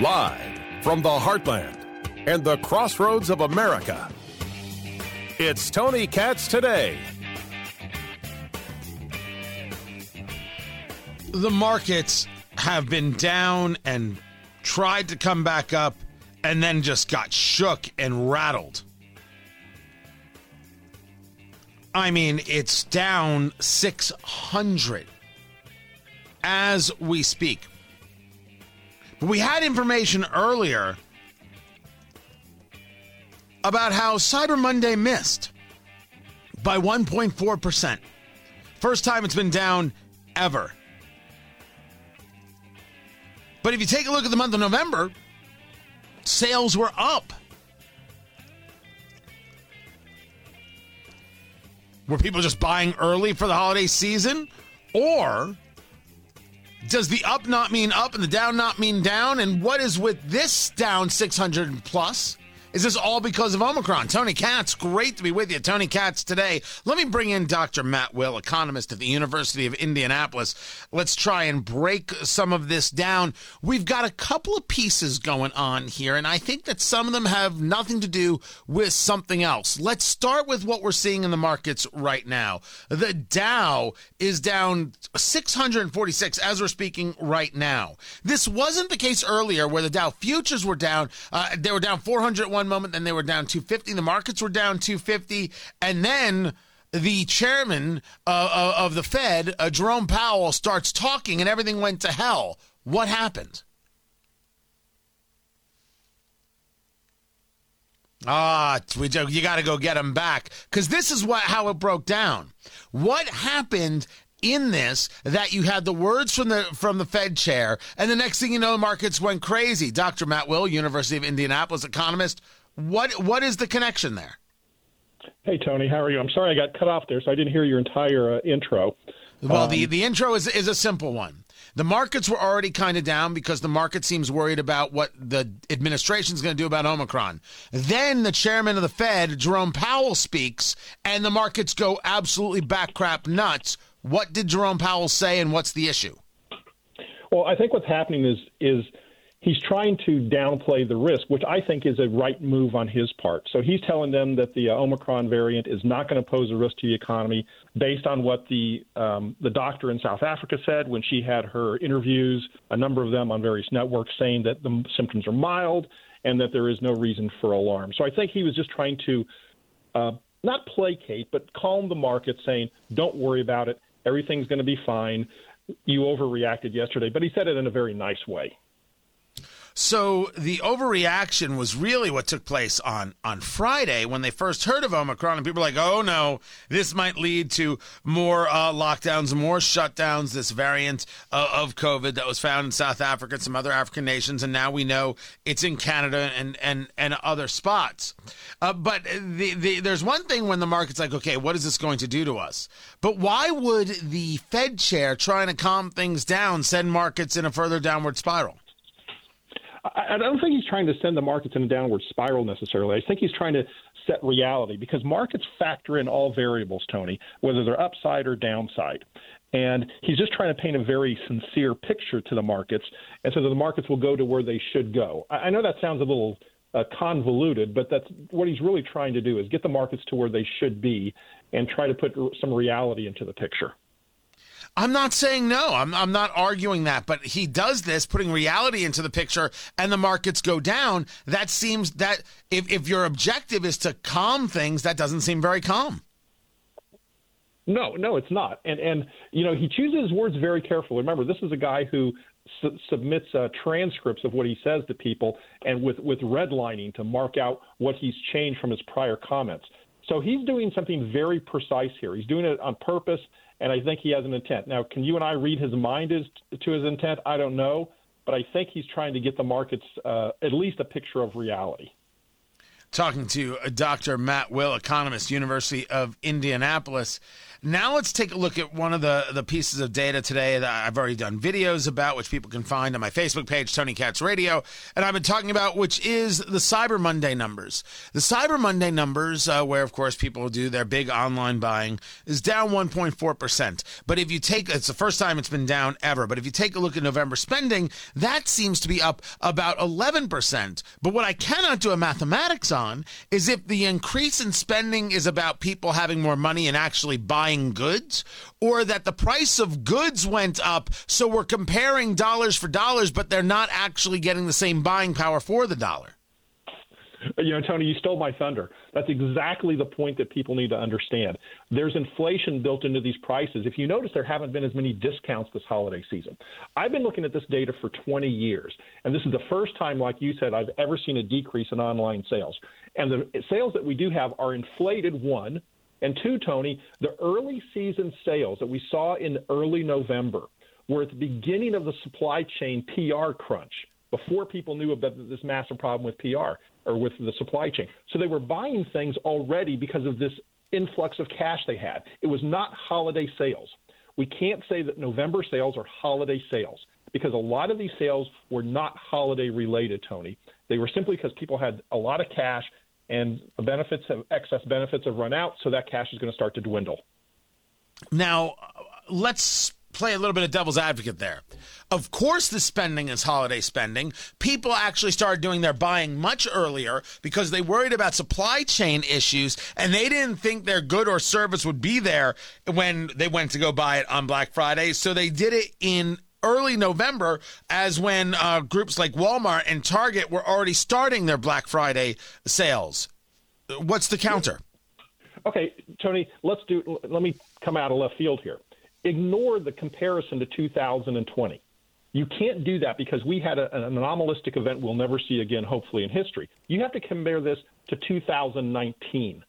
Live from the heartland and the crossroads of America. It's Tony Katz today. The markets have been down and tried to come back up and then just got shook and rattled. I mean, it's down 600 as we speak. We had information earlier about how Cyber Monday missed by 1.4%. First time it's been down ever. But if you take a look at the month of November, sales were up. Were people just buying early for the holiday season? Or does the up not mean up and the down not mean down? And what is with this down 600 plus? Is this all because of Omicron? Tony Katz, great to be with you. Tony Katz today. Let me bring in Dr. Matt Will, economist at the University of Indianapolis. Let's try and break some of this down. We've got a couple of pieces going on here, and I think that some of them have nothing to do with something else. Let's start with what we're seeing in the markets right now. The Dow is down 646 as we're speaking right now. This wasn't the case earlier where the Dow futures were down. Uh, they were down 401 one moment, then they were down 250. The markets were down 250, and then the chairman uh, of the Fed, uh, Jerome Powell, starts talking, and everything went to hell. What happened? Ah, we, you got to go get him back because this is what how it broke down. What happened in this that you had the words from the from the Fed chair, and the next thing you know, the markets went crazy. Dr. Matt Will, University of Indianapolis economist. What what is the connection there? Hey Tony, how are you? I'm sorry I got cut off there, so I didn't hear your entire uh, intro. Well, um, the the intro is is a simple one. The markets were already kind of down because the market seems worried about what the administration is going to do about Omicron. Then the chairman of the Fed, Jerome Powell, speaks, and the markets go absolutely back crap nuts what did Jerome Powell say, and what's the issue? Well, I think what's happening is is he's trying to downplay the risk, which I think is a right move on his part. So he's telling them that the uh, Omicron variant is not going to pose a risk to the economy, based on what the um, the doctor in South Africa said when she had her interviews, a number of them on various networks, saying that the symptoms are mild and that there is no reason for alarm. So I think he was just trying to. Uh, not placate, but calm the market, saying, don't worry about it Everything's going to be fine. You overreacted yesterday, but he said it in a very nice way. So the overreaction was really what took place on on Friday when they first heard of Omicron, and people were like, "Oh no, this might lead to more uh, lockdowns, more shutdowns." This variant uh, of COVID that was found in South Africa and some other African nations, and now we know it's in Canada and and and other spots. Uh, but the, the, there's one thing when the market's like, "Okay, what is this going to do to us?" But why would the Fed chair trying to calm things down send markets in a further downward spiral? I, don't think he's trying to send the markets in a downward spiral necessarily. I think he's trying to set reality because markets factor in all variables, Tony, whether they're upside or downside. And he's just trying to paint a very sincere picture to the markets, and so that the markets will go to where they should go. I, I know that sounds a little uh, convoluted, but that's what he's really trying to do is get the markets to where they should be and try to put some reality into the picture. I'm not saying no. I'm, I'm not arguing that, but he does this, putting reality into the picture, and the markets go down. That seems that if, if your objective is to calm things, that doesn't seem very calm. No, no, it's not. And and you know he chooses his words very carefully. Remember, this is a guy who su- submits uh, transcripts of what he says to people, and with with redlining to mark out what he's changed from his prior comments. So he's doing something very precise here. He's doing it on purpose, and I think he has an intent. Now, can you and I read his mind as to his intent? I don't know, but I think he's trying to get the markets uh, at least a picture of reality. Talking to Dr. Matt Will, economist, University of Indianapolis. Now let's take a look at one of the, the pieces of data today that I've already done videos about, which people can find on my Facebook page, Tony Katz Radio, and I've been talking about, which is the Cyber Monday numbers. The Cyber Monday numbers, uh, where of course people do their big online buying, is down 1.4%. But if you take, it's the first time it's been down ever, but if you take a look at November spending, that seems to be up about 11%. But what I cannot do a mathematics on is if the increase in spending is about people having more money and actually buying buying goods or that the price of goods went up. So we're comparing dollars for dollars, but they're not actually getting the same buying power for the dollar. You know, Tony, you stole my thunder. That's exactly the point that people need to understand. There's inflation built into these prices. If you notice, there haven't been as many discounts this holiday season. I've been looking at this data for 20 years, and this is the first time, like you said, I've ever seen a decrease in online sales. And the sales that we do have are inflated, one, and two, Tony, the early season sales that we saw in early November were at the beginning of the supply chain PR crunch before people knew about this massive problem with PR or with the supply chain. So they were buying things already because of this influx of cash they had. It was not holiday sales. We can't say that November sales are holiday sales because a lot of these sales were not holiday related, Tony. They were simply because people had a lot of cash and the benefits of excess benefits have run out, so that cash is going to start to dwindle. Now, let's play a little bit of devil's advocate there. Of course, the spending is holiday spending. People actually started doing their buying much earlier because they worried about supply chain issues and they didn't think their good or service would be there when they went to go buy it on Black Friday. So they did it in early November as when uh, groups like Walmart and Target were already starting their Black Friday sales. What's the counter? Okay, Tony, let's do. Let me come out of left field here. Ignore the comparison to 2020. You can't do that because we had a, an anomalistic event we'll never see again, hopefully, in history. You have to compare this to 2019.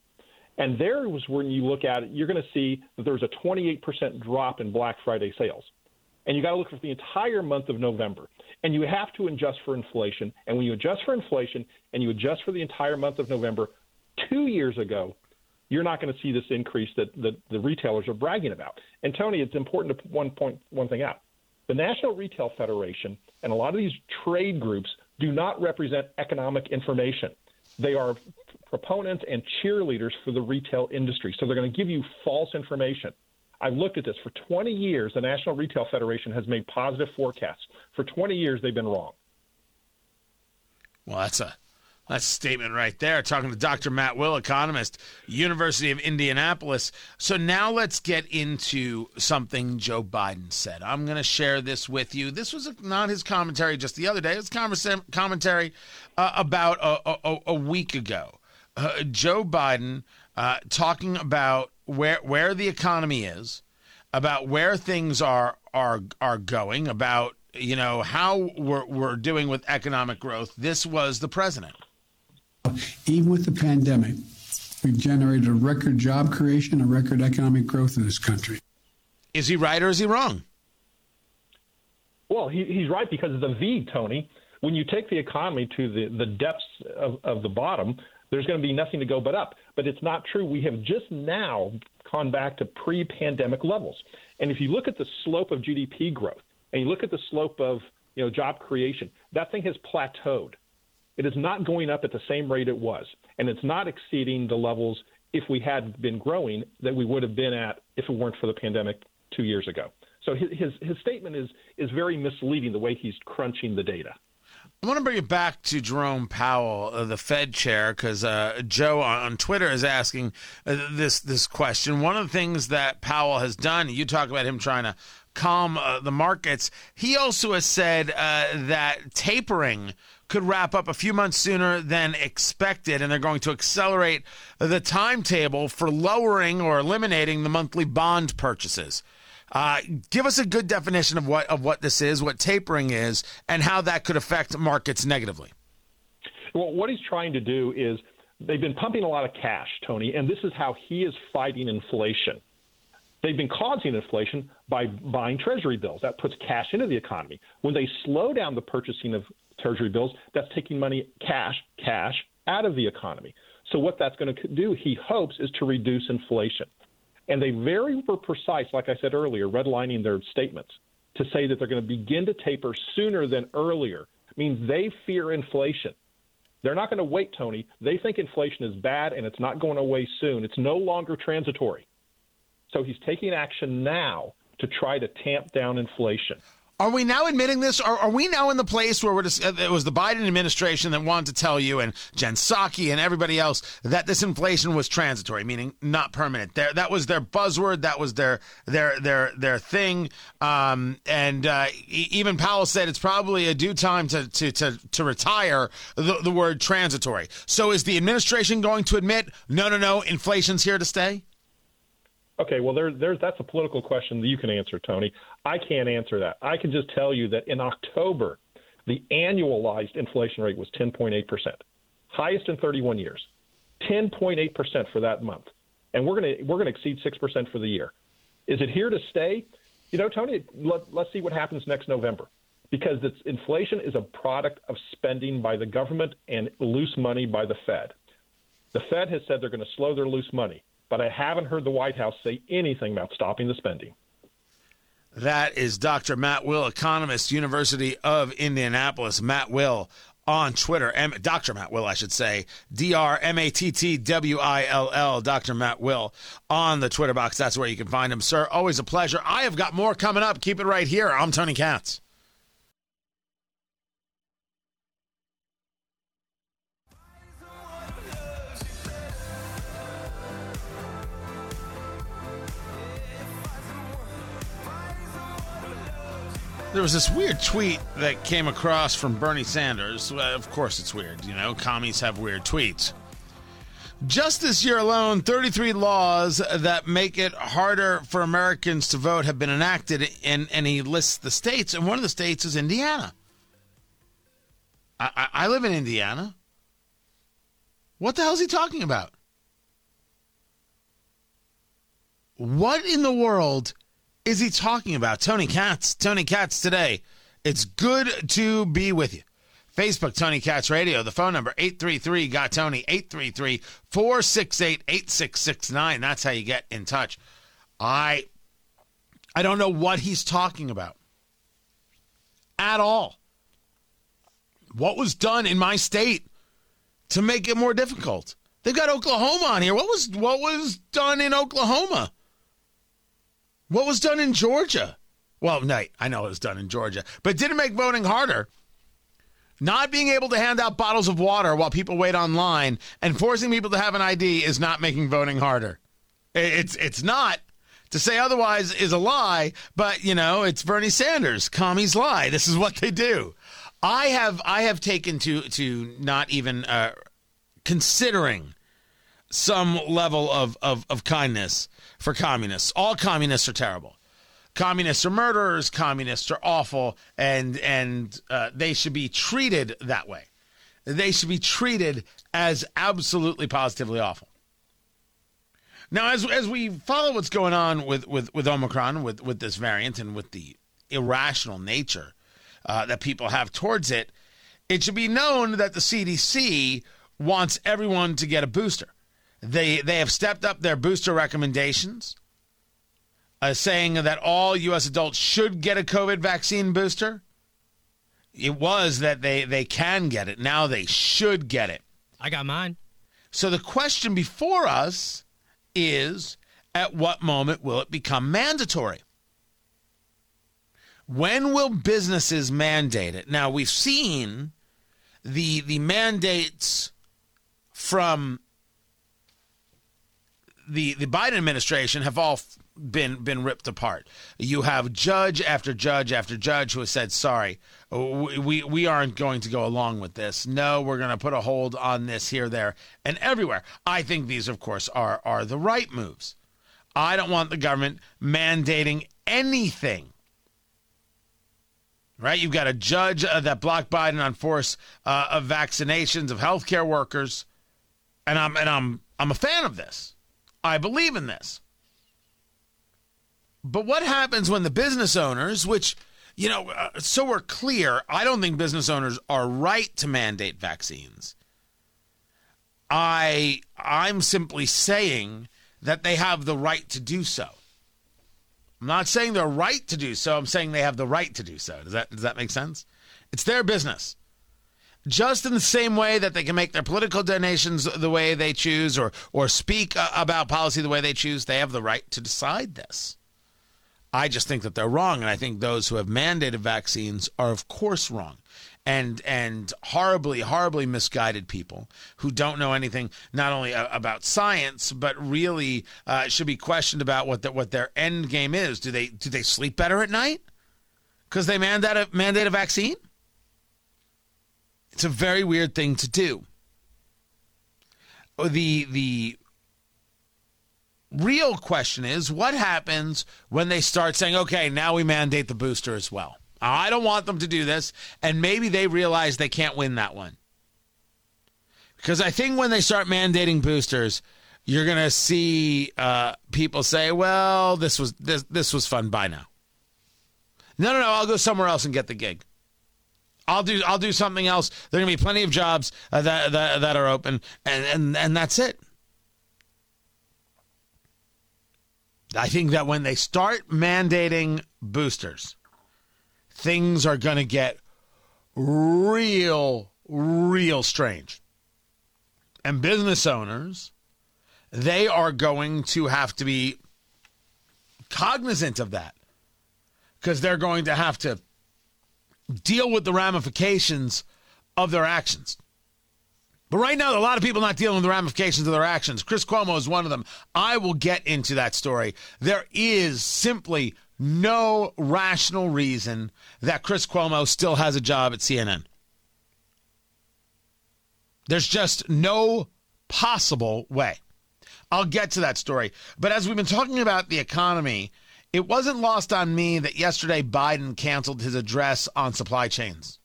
And there was when you look at it, you're going to see that there's a 28% drop in Black Friday sales and you got to look for the entire month of November. And you have to adjust for inflation. And when you adjust for inflation and you adjust for the entire month of November, two years ago, you're not going to see this increase that, that the retailers are bragging about. And Tony, it's important to one point one thing out. The National Retail Federation and a lot of these trade groups do not represent economic information. They are proponents and cheerleaders for the retail industry. So they're going to give you false information. I've looked at this for 20 years. The National Retail Federation has made positive forecasts. For 20 years, they've been wrong. Well, that's a a statement right there. Talking to Dr. Matt Will, economist, University of Indianapolis. So now let's get into something Joe Biden said. I'm going to share this with you. This was not his commentary just the other day. It was commentary uh, about a, a, a, week ago. Uh, Joe Biden uh, talking about where where the economy is, about where things are are are going, about you know how we're we're doing with economic growth. This was the president. Even with the pandemic, we've generated a record job creation, a record economic growth in this country. Is he right or is he wrong? Well, he, he's right because of the V, Tony. When you take the economy to the, the depths of, of the bottom, there's going to be nothing to go but up. But it's not true. We have just now gone back to pre pandemic levels. And if you look at the slope of GDP growth and you look at the slope of you know, job creation, that thing has plateaued. It is not going up at the same rate it was, and it's not exceeding the levels if we had been growing that we would have been at if it weren't for the pandemic two years ago. So his his, his statement is is very misleading the way he's crunching the data. I want to bring it back to Jerome Powell, uh, the Fed chair, because uh, Joe on, on, Twitter is asking uh, this this question. One of the things that Powell has done, you talk about him trying to calm uh, the markets. He also has said uh, that tapering could wrap up a few months sooner than expected, and they're going to accelerate the timetable for lowering or eliminating the monthly bond purchases. Uh, give us a good definition of what of what this is, what tapering is, and how that could affect markets negatively. Well, what he's trying to do is they've been pumping a lot of cash, Tony, and this is how he is fighting inflation. They've been causing inflation by buying treasury bills. That puts cash into the economy. When they slow down the purchasing of treasury bills, that's taking money, cash, cash out of the economy. So what that's going to do, he hopes, is to reduce inflation. And they very were precise, like I said earlier, redlining their statements to say that they're going to begin to taper sooner than earlier. It means they fear inflation. They're not going to wait, Tony. They think inflation is bad and it's not going away soon. It's no longer transitory. So he's taking action now to try to tamp down inflation. Are we now admitting this? Are, are we now in the place where just, uh, it was the Biden administration that wanted to tell you and Jen Psaki and everybody else that this inflation was transitory, meaning not permanent? There, that was their buzzword. That was their their their their thing. Um, and uh, even Powell said it's probably a due time to to to, to retire the, the word transitory. So is the administration going to admit no, no, no, inflation's here to stay? Okay, well, there, there's that's a political question that you can answer, Tony. I can't answer that. I can just tell you that in October, the annualized inflation rate was 10.8 percent, highest in 31 years. 10.8 percent for that month, and we're to we're to exceed six percent for the year. Is it here to stay? You know, Tony, let, let's see what happens next November, because inflation is a product of spending by the government and loose money by the Fed. The Fed has said they're going to slow their loose money but I haven't heard the White House say anything about stopping the spending. That is Dr. Matt Will, economist, University of Indianapolis. Matt Will on Twitter, M- Dr. Matt Will, I should say, D R M A T T W I L L, Dr. Matt Will on the Twitter box. That's where you can find him, sir. Always a pleasure. I have got more coming up. Keep it right here. I'm Tony Katz. There was this weird tweet that came across from Bernie Sanders. Well, of course, it's weird. You know, commies have weird tweets. Just this year alone, 33 laws that make it harder for Americans to vote have been enacted, and, and he lists the states, and one of the states is Indiana. I, I, I live in Indiana. What the hell is he talking about? What in the world is he talking about? Tony Katz. Tony Katz today. It's good to be with you. Facebook, Tony Katz Radio. The phone number, 833 got Tony, 833 468 8669. That's how you get in touch. I I don't know what he's talking about at all. What was done in my state to make it more difficult? They've got Oklahoma on here. What was what was done in Oklahoma? What was done in Georgia? Well, night, I know it was done in Georgia, but did it make voting harder? Not being able to hand out bottles of water while people wait online and forcing people to have an ID is not making voting harder. It's it's not. To say otherwise is a lie, but you know, it's Bernie Sanders. Commies lie. This is what they do. I have I have taken to to not even uh, considering some level of, of, of kindness for communists. All communists are terrible. Communists are murderers. Communists are awful, and and uh, they should be treated that way. They should be treated as absolutely positively awful. Now, as as we follow what's going on with with with Omicron, with with this variant, and with the irrational nature uh, that people have towards it, it should be known that the CDC wants everyone to get a booster. They they have stepped up their booster recommendations, uh, saying that all U.S. adults should get a COVID vaccine booster. It was that they they can get it now; they should get it. I got mine. So the question before us is: At what moment will it become mandatory? When will businesses mandate it? Now we've seen the the mandates from the the Biden administration have all been been ripped apart. You have judge after judge after judge who has said, "Sorry, we we aren't going to go along with this. No, we're going to put a hold on this here, there, and everywhere." I think these, of course, are are the right moves. I don't want the government mandating anything. Right? You've got a judge uh, that blocked Biden on force uh, of vaccinations of healthcare workers, and I'm and I'm I'm a fan of this. I believe in this. But what happens when the business owners, which, you know, uh, so we're clear, I don't think business owners are right to mandate vaccines. I I'm simply saying that they have the right to do so. I'm not saying they're right to do so. I'm saying they have the right to do so. Does that does that make sense? It's their business. Just in the same way that they can make their political donations the way they choose or or speak uh, about policy the way they choose, they have the right to decide this. I just think that they're wrong and I think those who have mandated vaccines are of course wrong. And and horribly horribly misguided people who don't know anything not only about science but really uh, should be questioned about what the, what their end game is. Do they do they sleep better at night? Because they mandate a, mandate a vaccine it's a very weird thing to do the the real question is what happens when they start saying okay now we mandate the booster as well I don't want them to do this. And maybe they realize they can't win that one. Because I think when they start mandating boosters, you're going to see uh, people say, well, this was, this, this was fun. Bye now. No, no, no. I'll go somewhere else and get the gig. I'll do I'll do something else. There are gonna be plenty of jobs uh, that, that that are open, and and and that's it. I think that when they start mandating boosters, things are going to get real, real strange. And business owners, they are going to have to be cognizant of that because they're going to have to deal with the ramifications of their actions. But right now, a lot of people not dealing with the ramifications of their actions. Chris Cuomo is one of them. I will get into that story. There is simply no rational reason that Chris Cuomo still has a job at CNN. There's just no possible way. I'll get to that story. But as we've been talking about the economy, it wasn't lost on me that yesterday Biden canceled his address on supply chains.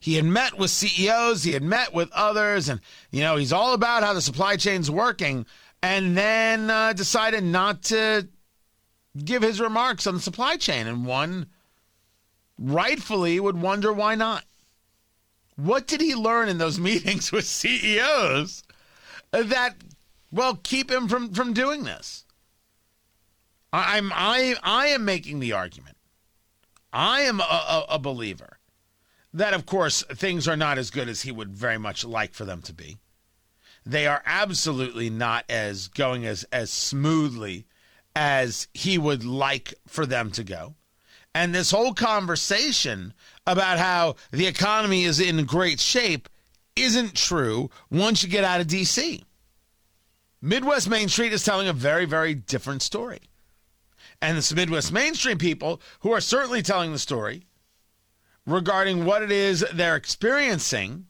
He had met with CEOs, he had met with others, and, you know, he's all about how the supply chain's working, and then uh, decided not to give his remarks on the supply chain, and one rightfully would wonder why not. What did he learn in those meetings with CEOs that, well, keep him from, from doing this? I'm I I am making the argument. I am a, a, a believer that, of course, things are not as good as he would very much like for them to be. They are absolutely not as going as as smoothly as he would like for them to go. And this whole conversation about how the economy is in great shape isn't true once you get out of D.C. Midwest Main Street is telling a very, very different story. And the Midwest mainstream people who are certainly telling the story regarding what it is they're experiencing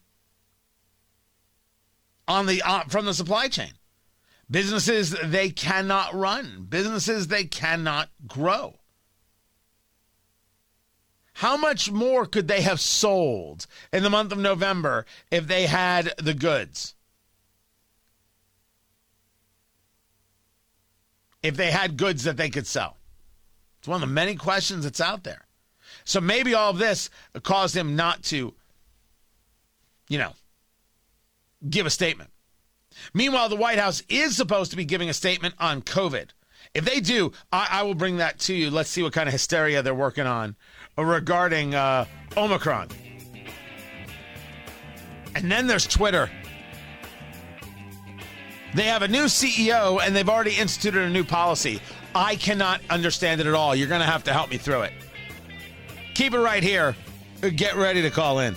on the uh, from the supply chain. Businesses they cannot run, businesses they cannot grow. How much more could they have sold in the month of November if they had the goods? If they had goods that they could sell? It's one of the many questions that's out there. So maybe all of this caused him not to, you know, give a statement. Meanwhile, the White House is supposed to be giving a statement on COVID. If they do, I, I will bring that to you. Let's see what kind of hysteria they're working on regarding uh, Omicron. And then there's Twitter. They have a new CEO and they've already instituted a new policy. I cannot understand it at all. You're going to have to help me through it. Keep it right here. Get ready to call in.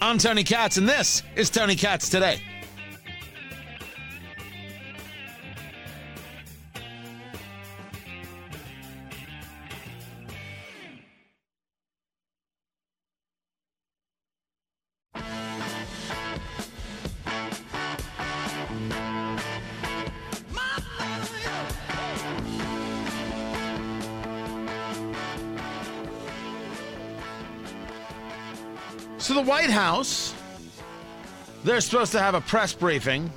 I'm Tony Katz, and this is Tony Katz Today. House, they're supposed to have a press briefing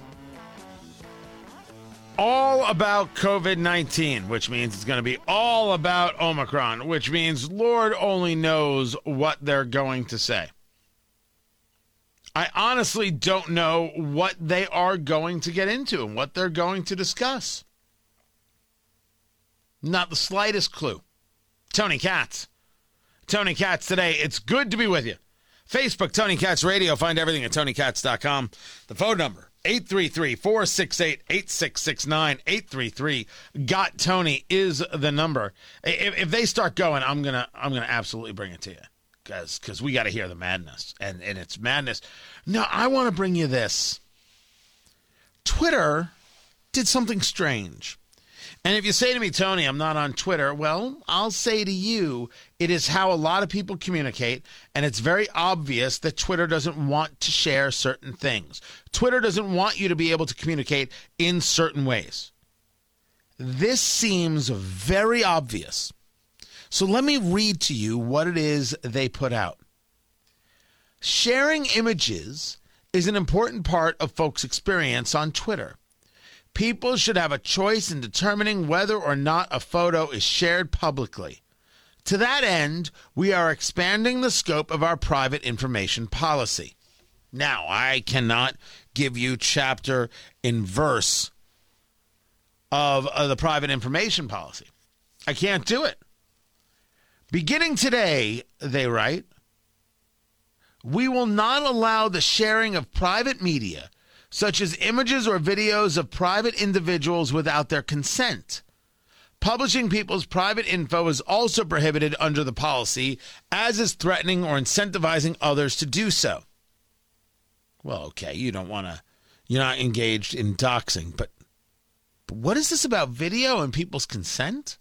all about COVID 19, which means it's going to be all about Omicron, which means Lord only knows what they're going to say. I honestly don't know what they are going to get into and what they're going to discuss. Not the slightest clue. Tony Katz. Tony Katz today. It's good to be with you. Facebook, Tony Katz Radio. Find everything at tonykatz.com. The phone number, 833-468-8669. 833 got Tony is the number. If, if they start going, I'm gonna I'm gonna absolutely bring it to you. Because because we got to hear the madness. And and it's madness. Now I want to bring you this. Twitter did something strange. And if you say to me, Tony, I'm not on Twitter, well, I'll say to you, it is how a lot of people communicate. And it's very obvious that Twitter doesn't want to share certain things. Twitter doesn't want you to be able to communicate in certain ways. This seems very obvious. So let me read to you what it is they put out. Sharing images is an important part of folks' experience on Twitter. People should have a choice in determining whether or not a photo is shared publicly. To that end, we are expanding the scope of our private information policy. Now, I cannot give you chapter and verse of, of the private information policy. I can't do it. Beginning today, they write, we will not allow the sharing of private media such as images or videos of private individuals without their consent. Publishing people's private info is also prohibited under the policy, as is threatening or incentivizing others to do so. Well, okay, you don't want to, you're not engaged in doxing, but, but what is this about video and people's consent?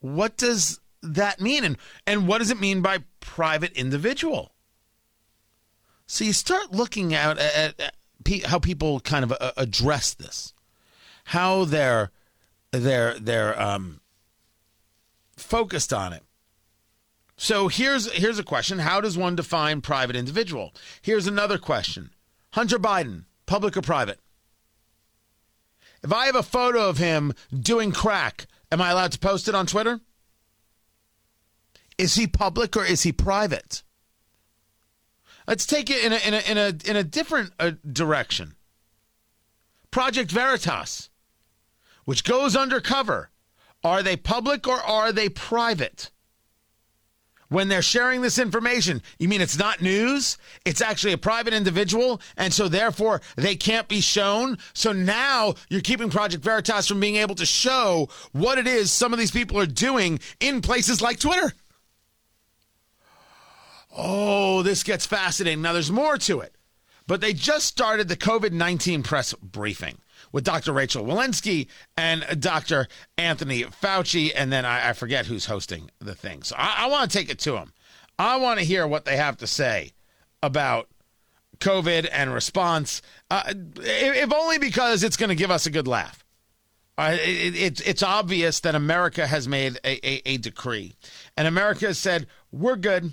What does that mean? And, and what does it mean by private individual? So you start looking at, at, how people kind of uh, address this, how they're they're they're um, focused on it. So here's here's a question: How does one define private individual? Here's another question: Hunter Biden, public or private? If I have a photo of him doing crack, am I allowed to post it on Twitter? Is he public or is he private? Let's take it in a in a in a in a different uh, direction. Project Veritas, which goes undercover, are they public or are they private? When they're sharing this information, you mean it's not news? It's actually a private individual, and so therefore they can't be shown. So now you're keeping Project Veritas from being able to show what it is some of these people are doing in places like Twitter. Oh, this gets fascinating. Now, there's more to it, but they just started the COVID 19 press briefing with Dr. Rochelle Walensky and Dr. Anthony Fauci, and then I, I forget who's hosting the thing. So I, I want to take it to them. I want to hear what they have to say about COVID and response, uh, if only because it's going to give us a good laugh. Uh, it, it, it's obvious that America has made a, a, a decree, and America has said, we're good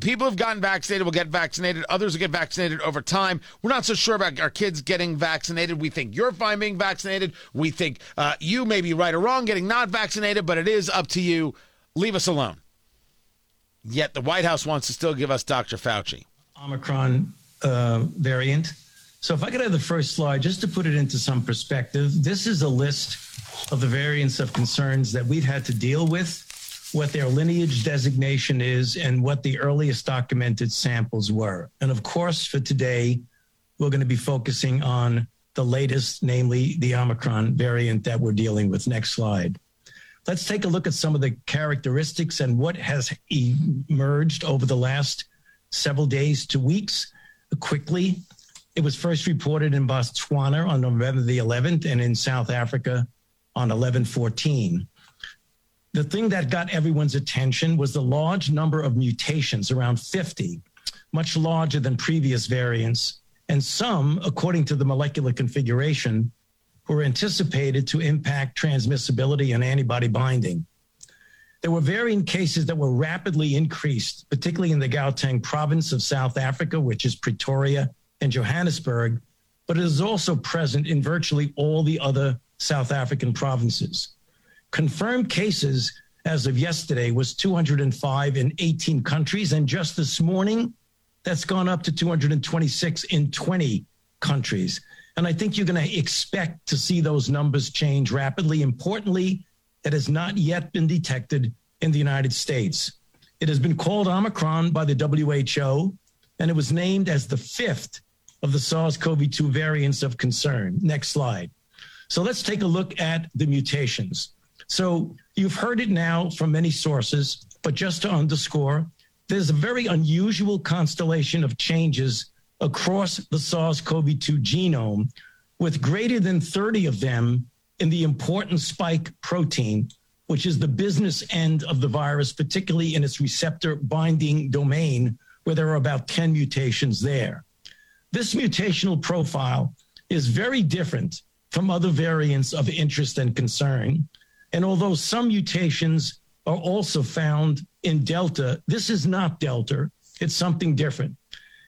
people who've gotten vaccinated will get vaccinated. Others will get vaccinated over time. We're not so sure about our kids getting vaccinated. We think you're fine being vaccinated. We think uh, you may be right or wrong getting not vaccinated, but it is up to you. Leave us alone. Yet the White House wants to still give us Dr. Fauci. Omicron uh, variant. So if I could have the first slide, just to put it into some perspective, this is a list of the variants of concerns that we've had to deal with what their lineage designation is, and what the earliest documented samples were. And of course, for today, we're going to be focusing on the latest, namely the Omicron variant that we're dealing with. Next slide. Let's take a look at some of the characteristics and what has emerged over the last several days to weeks. Quickly, it was first reported in Botswana on November the 11th and in South Africa on 1114 the thing that got everyone's attention was the large number of mutations, around 50, much larger than previous variants, and some, according to the molecular configuration, were anticipated to impact transmissibility and antibody binding. There were varying cases that were rapidly increased, particularly in the Gauteng province of South Africa, which is Pretoria and Johannesburg, but it is also present in virtually all the other South African provinces. Confirmed cases as of yesterday was 205 in 18 countries. And just this morning, that's gone up to 226 in 20 countries. And I think you're going to expect to see those numbers change rapidly. Importantly, it has not yet been detected in the United States. It has been called Omicron by the WHO, and it was named as the fifth of the SARS CoV 2 variants of concern. Next slide. So let's take a look at the mutations. So you've heard it now from many sources, but just to underscore, there's a very unusual constellation of changes across the SARS CoV 2 genome, with greater than 30 of them in the important spike protein, which is the business end of the virus, particularly in its receptor binding domain, where there are about 10 mutations there. This mutational profile is very different from other variants of interest and concern. And although some mutations are also found in Delta, this is not Delta, it's something different.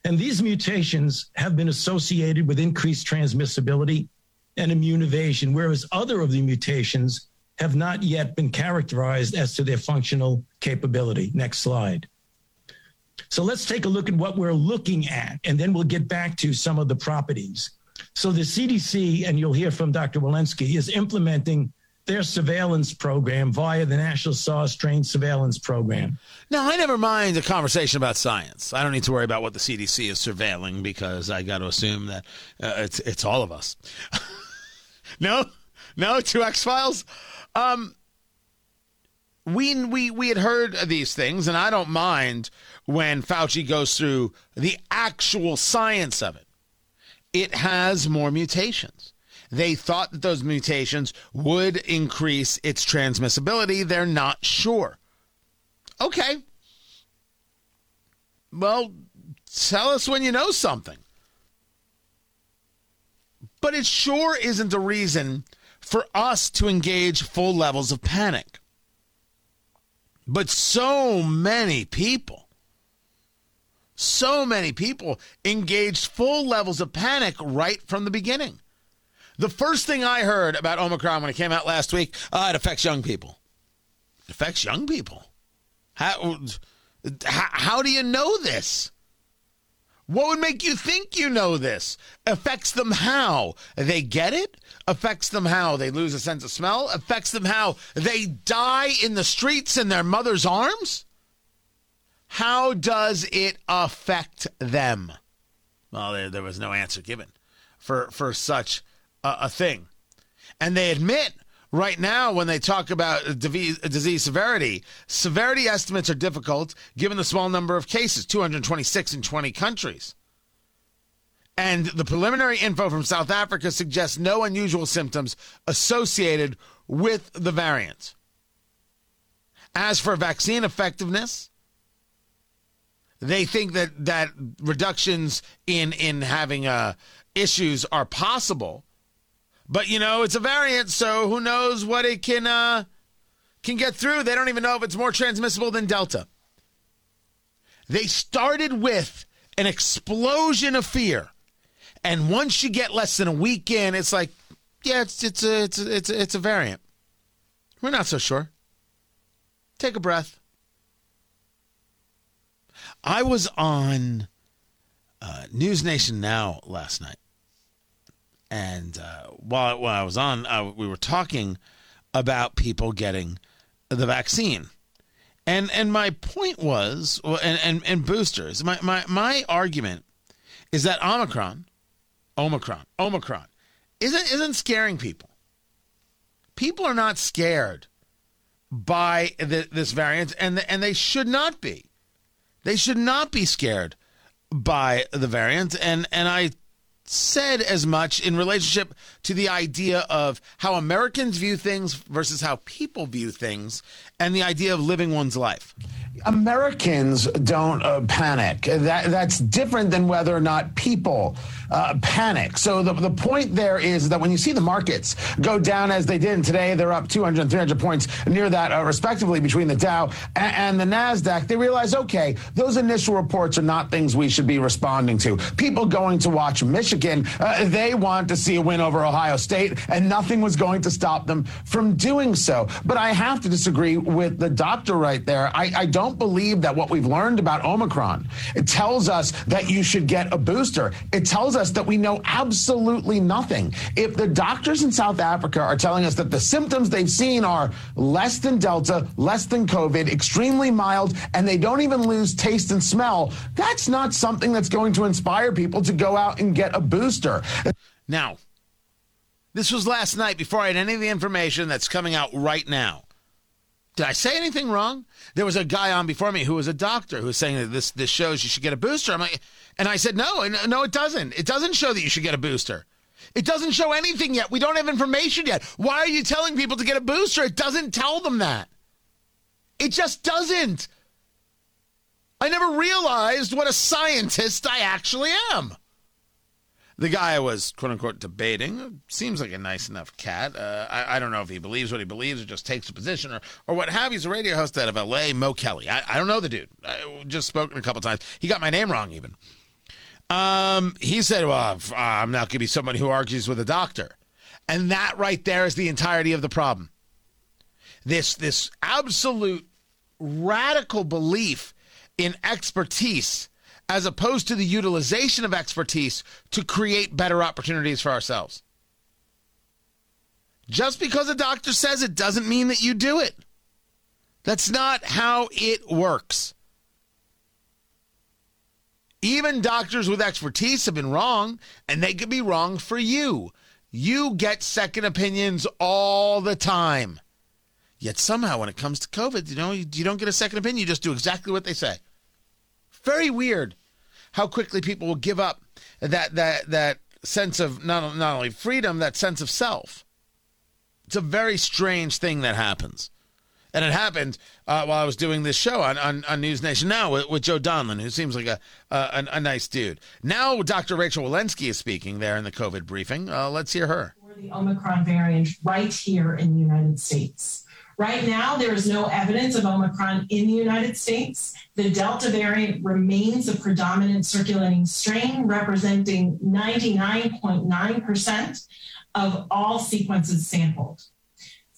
And these mutations have been associated with increased transmissibility and immune evasion, whereas other of the mutations have not yet been characterized as to their functional capability. Next slide. So let's take a look at what we're looking at, and then we'll get back to some of the properties. So the CDC, and you'll hear from Dr. Walensky, is implementing their surveillance program via the National SARS Strain Surveillance Program. Now, I never mind a conversation about science. I don't need to worry about what the CDC is surveilling because I got to assume that uh, it's it's all of us. no, no, two X Files. Um, we we we had heard these things, and I don't mind when Fauci goes through the actual science of it. It has more mutations. They thought that those mutations would increase its transmissibility. They're not sure. Okay. Well, tell us when you know something. But it sure isn't a reason for us to engage full levels of panic. But so many people, so many people engaged full levels of panic right from the beginning. The first thing I heard about Omicron when it came out last week, uh, it affects young people. It affects young people. How, how, how do you know this? What would make you think you know this? Affects them how? They get it? Affects them how? They lose a sense of smell? Affects them how? They die in the streets in their mother's arms? How does it affect them? Well, there, there was no answer given for, for such a, a thing. And they admit right now when they talk about disease severity, severity estimates are difficult given the small number of cases 226 in 20 countries. And the preliminary info from South Africa suggests no unusual symptoms associated with the variant. As for vaccine effectiveness, they think that, that reductions in, in having uh, issues are possible but you know, it's a variant, so who knows what it can uh, can get through? They don't even know if it's more transmissible than Delta. They started with an explosion of fear, and once you get less than a week in, it's like, yeah, it's it's a it's a, it's a, it's a variant. We're not so sure. Take a breath. I was on uh, News Nation Now last night and uh, while, while I was on, uh, we were talking about people getting the vaccine. And and my point was, and, and, and boosters, my, my, my argument is that Omicron, Omicron, Omicron, isn't, isn't scaring people. People are not scared by the, this variant, and, and they should not be. They should not be scared by the variant. And, and I said as much in relationship to the idea of how Americans view things versus how people view things and the idea of living one's life. Americans don't uh, panic. That, that's different than whether or not people uh, panic. So the, the point there is that when you see the markets go down as they did, today they're up 200 and 300 points near that, uh, respectively, between the Dow and, and the NASDAQ, they realize, okay, those initial reports are not things we should be responding to. People going to watch Michigan, uh, they want to see a win over Ohio State, and nothing was going to stop them from doing so. But I have to disagree with the doctor right there. I, I don't believe that what we've learned about Omicron, it tells us that you should get a booster. It tells us that we know absolutely nothing. If the doctors in South Africa are telling us that the symptoms they've seen are less than Delta, less than COVID, extremely mild, and they don't even lose taste and smell, that's not something that's going to inspire people to go out and get a booster. Now, this was last night before I had any of the information that's coming out right now. Did I say anything wrong? There was a guy on before me who was a doctor who was saying that this this shows you should get a booster. I'm like, and I said no, no, it doesn't. It doesn't show that you should get a booster. It doesn't show anything yet. We don't have information yet. Why are you telling people to get a booster? It doesn't tell them that. It just doesn't. I never realized what a scientist I actually am the guy I was quote unquote debating seems like a nice enough cat. Uh, I, I, don't know if he believes what he believes or just takes a position or, or what have you. He's a radio host out of LA, Mo Kelly. I, I don't know the dude. I just spoken a couple times. He got my name wrong even. Um, he said, Well, I'm not going to be somebody who argues with a doctor. And that right there is the entirety of the problem. This, this absolute radical belief in expertise as opposed to the utilization of expertise to create better opportunities for ourselves. Just because a doctor says it doesn't mean that you do it. That's not how it works. Even doctors with expertise have been wrong, and they could be wrong for you. You get second opinions all the time. Yet somehow, when it comes to COVID, you know, you, don't get a second opinion. You just do exactly what they say. Very weird how quickly people will give up that that that sense of not not only freedom, that sense of self. It's a very strange thing that happens. And it happened uh, while I was doing this show on, on, on News Nation Now with, with, Joe Donlon, who seems like a, a, a nice dude. Now, Dr. Rochelle Walensky is speaking there in the COVID briefing. Uh, let's hear her. The Omicron variant right here in the United States. Right now, there is no evidence of Omicron in the United States. The Delta variant remains the predominant circulating strain, representing 99.9% of all sequences sampled.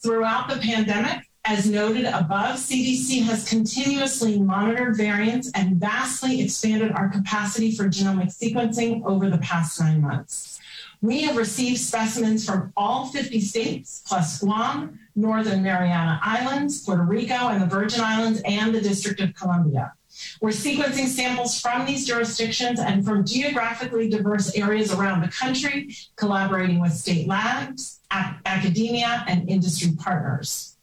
Throughout the pandemic, as noted above, CDC has continuously monitored variants and vastly expanded our capacity for genomic sequencing over the past nine months. We have received specimens from all 50 states, plus Guam, Northern Mariana Islands, Puerto Rico, and the Virgin Islands, and the District of Columbia. We're sequencing samples from these jurisdictions and from geographically diverse areas around the country, collaborating with state labs, academia, and industry partners.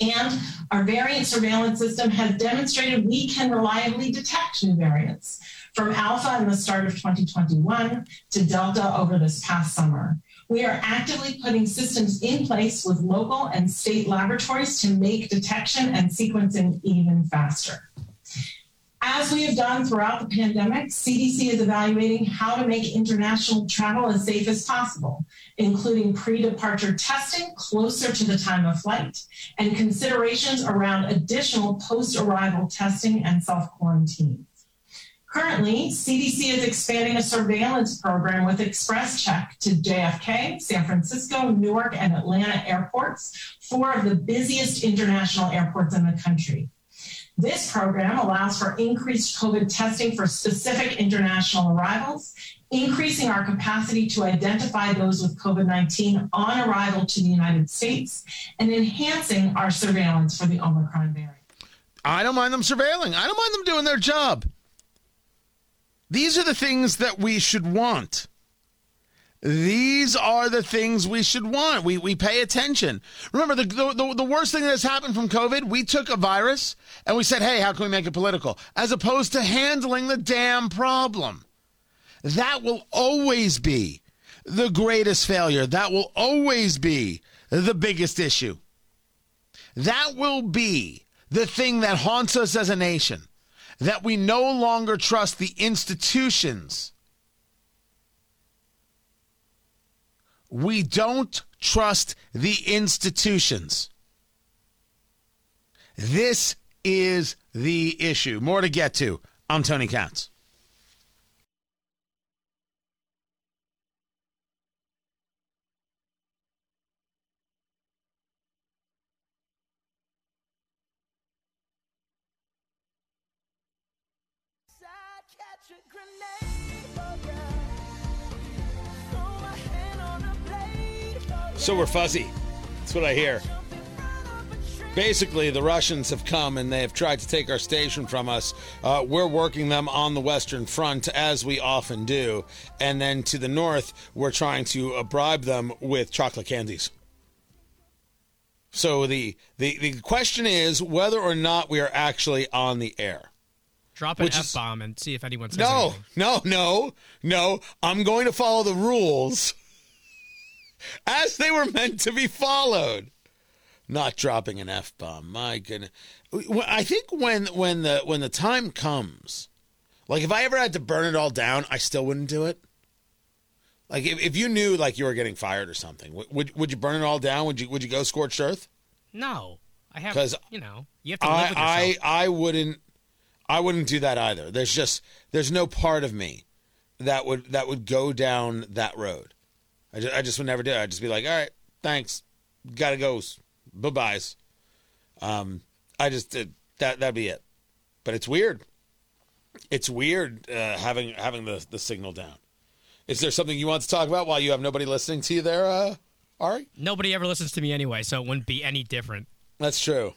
And our variant surveillance system has demonstrated we can reliably detect new variants from Alpha in the start of 2021 to Delta over this past summer. We are actively putting systems in place with local and state laboratories to make detection and sequencing even faster. As we have done throughout the pandemic, CDC is evaluating how to make international travel as safe as possible, including pre departure testing closer to the time of flight and considerations around additional post arrival testing and self quarantine. Currently, CDC is expanding a surveillance program with XpresCheck to JFK, San Francisco, Newark, and Atlanta airports, four of the busiest international airports in the country. This program allows for increased COVID testing for specific international arrivals, increasing our capacity to identify those with COVID 19 on arrival to the United States, and enhancing our surveillance for the Omicron variant. I don't mind them surveilling, I don't mind them doing their job. These are the things that we should want. These are the things we should want. We, we pay attention. Remember, the, the, the worst thing that has happened from COVID, we took a virus and we said, hey, how can we make it political? As opposed to handling the damn problem. That will always be the greatest failure. That will always be the biggest issue. That will be the thing that haunts us as a nation that we no longer trust the institutions. We don't trust the institutions. This is the issue. More to get to. I'm Tony Katz. So we're fuzzy. That's what I hear. Basically, the Russians have come and they have tried to take our station from us. Uh, we're working them on the Western Front, as we often do. And then to the north, we're trying to uh, bribe them with chocolate candies. So the, the, the question is whether or not we are actually on the air. Drop an F bomb and see if anyone says No, anything. no, no, no. I'm going to follow the rules as they were meant to be followed. Not dropping an f bomb. My goodness. I think when when the when the time comes, like if I ever had to burn it all down, I still wouldn't do it. Like if, if you knew like you were getting fired or something, would would, you burn it all down? Would you would you go scorched earth? No, I have because you know you have to live I. I I wouldn't I wouldn't do that either. There's just there's no part of me that would that would go down that road. I just, I just would never do it. I'd just be like, all right, thanks, gotta go, bye byes. Um, I just did that. That'd be it. But it's weird. It's weird uh, having having the the signal down. Is there something you want to talk about while you have nobody listening to you there, uh, Ari? Nobody ever listens to me anyway, so it wouldn't be any different. That's true.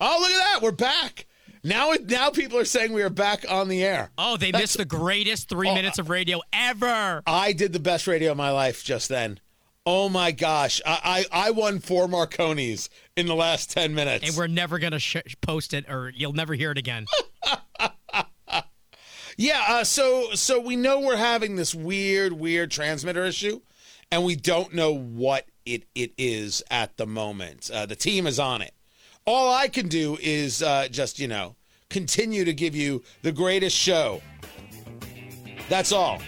Oh, look at that. We're back. Now now people are saying we are back on the air. Oh, they missed the greatest three Oh, minutes of radio ever. I did the best radio of my life just then. Oh my gosh. I, I, I won four Marconis in the last 10 minutes. And we're never gonna sh- post it, or you'll never hear it again. yeah, uh, so so we know we're having this weird, weird transmitter issue, and we don't know what it, it is at the moment. Uh, the team is on it. All I can do is uh, just, you know, continue to give you the greatest show. That's all.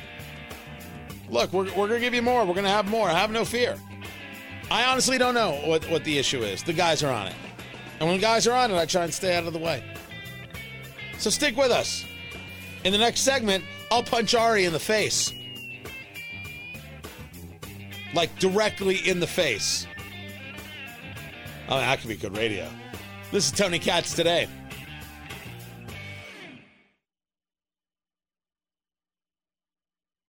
Look, we're, we're going to give you more. We're going to have more. Have no fear. I honestly don't know what, what the issue is. The guys are on it. And when guys are on it, I try and stay out of the way. So stick with us. In the next segment, I'll punch Ari in the face. Like directly in the face. Oh, that could be good radio. This is Tony Katz today.